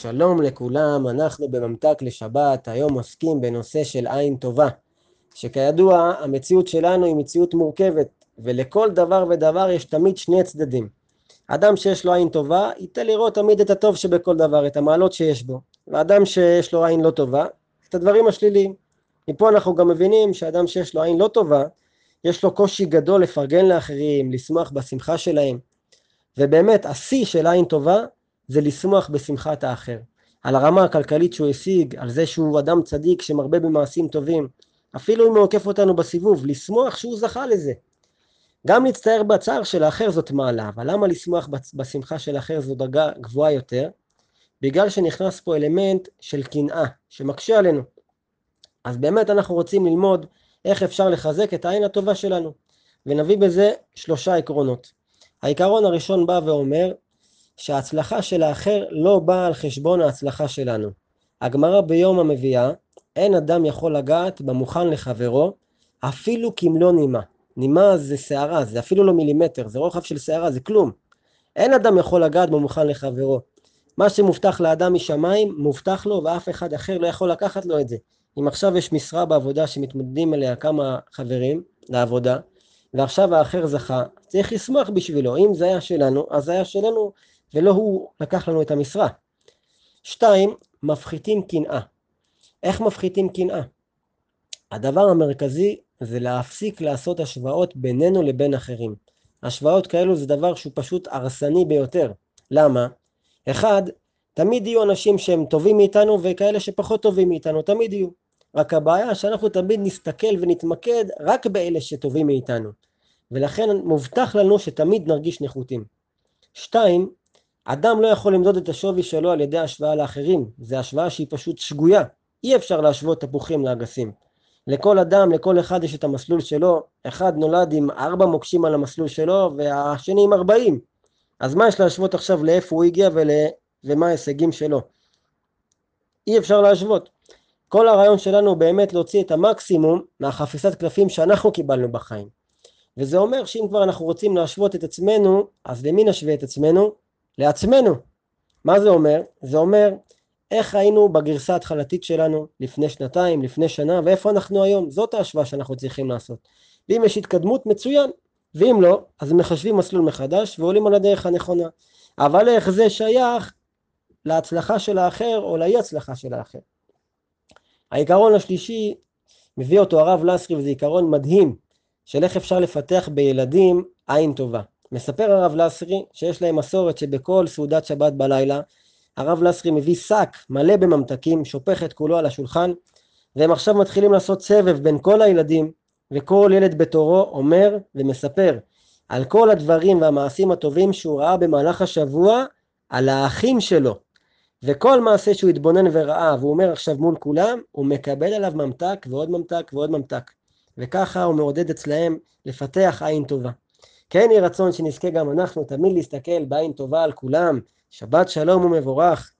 שלום לכולם, אנחנו בממתק לשבת, היום עוסקים בנושא של עין טובה, שכידוע המציאות שלנו היא מציאות מורכבת, ולכל דבר ודבר יש תמיד שני צדדים. אדם שיש לו עין טובה, ייתן לראות תמיד את הטוב שבכל דבר, את המעלות שיש בו, ואדם שיש לו עין לא טובה, את הדברים השליליים. מפה אנחנו גם מבינים שאדם שיש לו עין לא טובה, יש לו קושי גדול לפרגן לאחרים, לשמוח בשמחה שלהם, ובאמת השיא של עין טובה זה לשמוח בשמחת האחר. על הרמה הכלכלית שהוא השיג, על זה שהוא אדם צדיק שמרבה במעשים טובים, אפילו אם הוא עוקף אותנו בסיבוב, לשמוח שהוא זכה לזה. גם להצטער בצער של האחר זאת מעלה, אבל למה לשמוח בשמחה של האחר זו דרגה גבוהה יותר? בגלל שנכנס פה אלמנט של קנאה, שמקשה עלינו. אז באמת אנחנו רוצים ללמוד איך אפשר לחזק את העין הטובה שלנו, ונביא בזה שלושה עקרונות. העיקרון הראשון בא ואומר שההצלחה של האחר לא באה על חשבון ההצלחה שלנו. הגמרא ביום המביאה, אין אדם יכול לגעת במוכן לחברו, אפילו כמלוא נימה. נימה זה שערה, זה אפילו לא מילימטר, זה רוחב של שערה, זה כלום. אין אדם יכול לגעת במוכן לחברו. מה שמובטח לאדם משמיים, מובטח לו, ואף אחד אחר לא יכול לקחת לו את זה. אם עכשיו יש משרה בעבודה שמתמודדים אליה כמה חברים לעבודה, ועכשיו האחר זכה, צריך לשמוח בשבילו. אם זה היה שלנו, אז זה היה שלנו, ולא הוא לקח לנו את המשרה. שתיים, מפחיתים קנאה. איך מפחיתים קנאה? הדבר המרכזי זה להפסיק לעשות השוואות בינינו לבין אחרים. השוואות כאלו זה דבר שהוא פשוט הרסני ביותר. למה? אחד, תמיד יהיו אנשים שהם טובים מאיתנו וכאלה שפחות טובים מאיתנו, תמיד יהיו. רק הבעיה שאנחנו תמיד נסתכל ונתמקד רק באלה שטובים מאיתנו. ולכן מובטח לנו שתמיד נרגיש נחותים. שתיים, אדם לא יכול למדוד את השווי שלו על ידי השוואה לאחרים, זו השוואה שהיא פשוט שגויה, אי אפשר להשוות תפוחים לאגסים. לכל אדם, לכל אחד יש את המסלול שלו, אחד נולד עם ארבע מוקשים על המסלול שלו והשני עם ארבעים. אז מה יש להשוות עכשיו לאיפה הוא הגיע ול... ומה ההישגים שלו? אי אפשר להשוות. כל הרעיון שלנו הוא באמת להוציא את המקסימום מהחפיסת קלפים שאנחנו קיבלנו בחיים. וזה אומר שאם כבר אנחנו רוצים להשוות את עצמנו, אז למי נשווה את עצמנו? לעצמנו. מה זה אומר? זה אומר איך היינו בגרסה ההתחלתית שלנו לפני שנתיים, לפני שנה, ואיפה אנחנו היום. זאת ההשוואה שאנחנו צריכים לעשות. ואם יש התקדמות, מצוין. ואם לא, אז מחשבים מסלול מחדש ועולים על הדרך הנכונה. אבל איך זה שייך להצלחה של האחר או לאי הצלחה של האחר. העיקרון השלישי, מביא אותו הרב לסרי, וזה עיקרון מדהים, של איך אפשר לפתח בילדים עין טובה. מספר הרב לסרי שיש להם מסורת שבכל סעודת שבת בלילה הרב לסרי מביא שק מלא בממתקים, שופך את כולו על השולחן והם עכשיו מתחילים לעשות סבב בין כל הילדים וכל ילד בתורו אומר ומספר על כל הדברים והמעשים הטובים שהוא ראה במהלך השבוע על האחים שלו וכל מעשה שהוא התבונן וראה והוא אומר עכשיו מול כולם הוא מקבל עליו ממתק ועוד ממתק ועוד ממתק וככה הוא מעודד אצלהם לפתח עין טובה. כן יהי רצון שנזכה גם אנחנו תמיד להסתכל בעין טובה על כולם, שבת שלום ומבורך.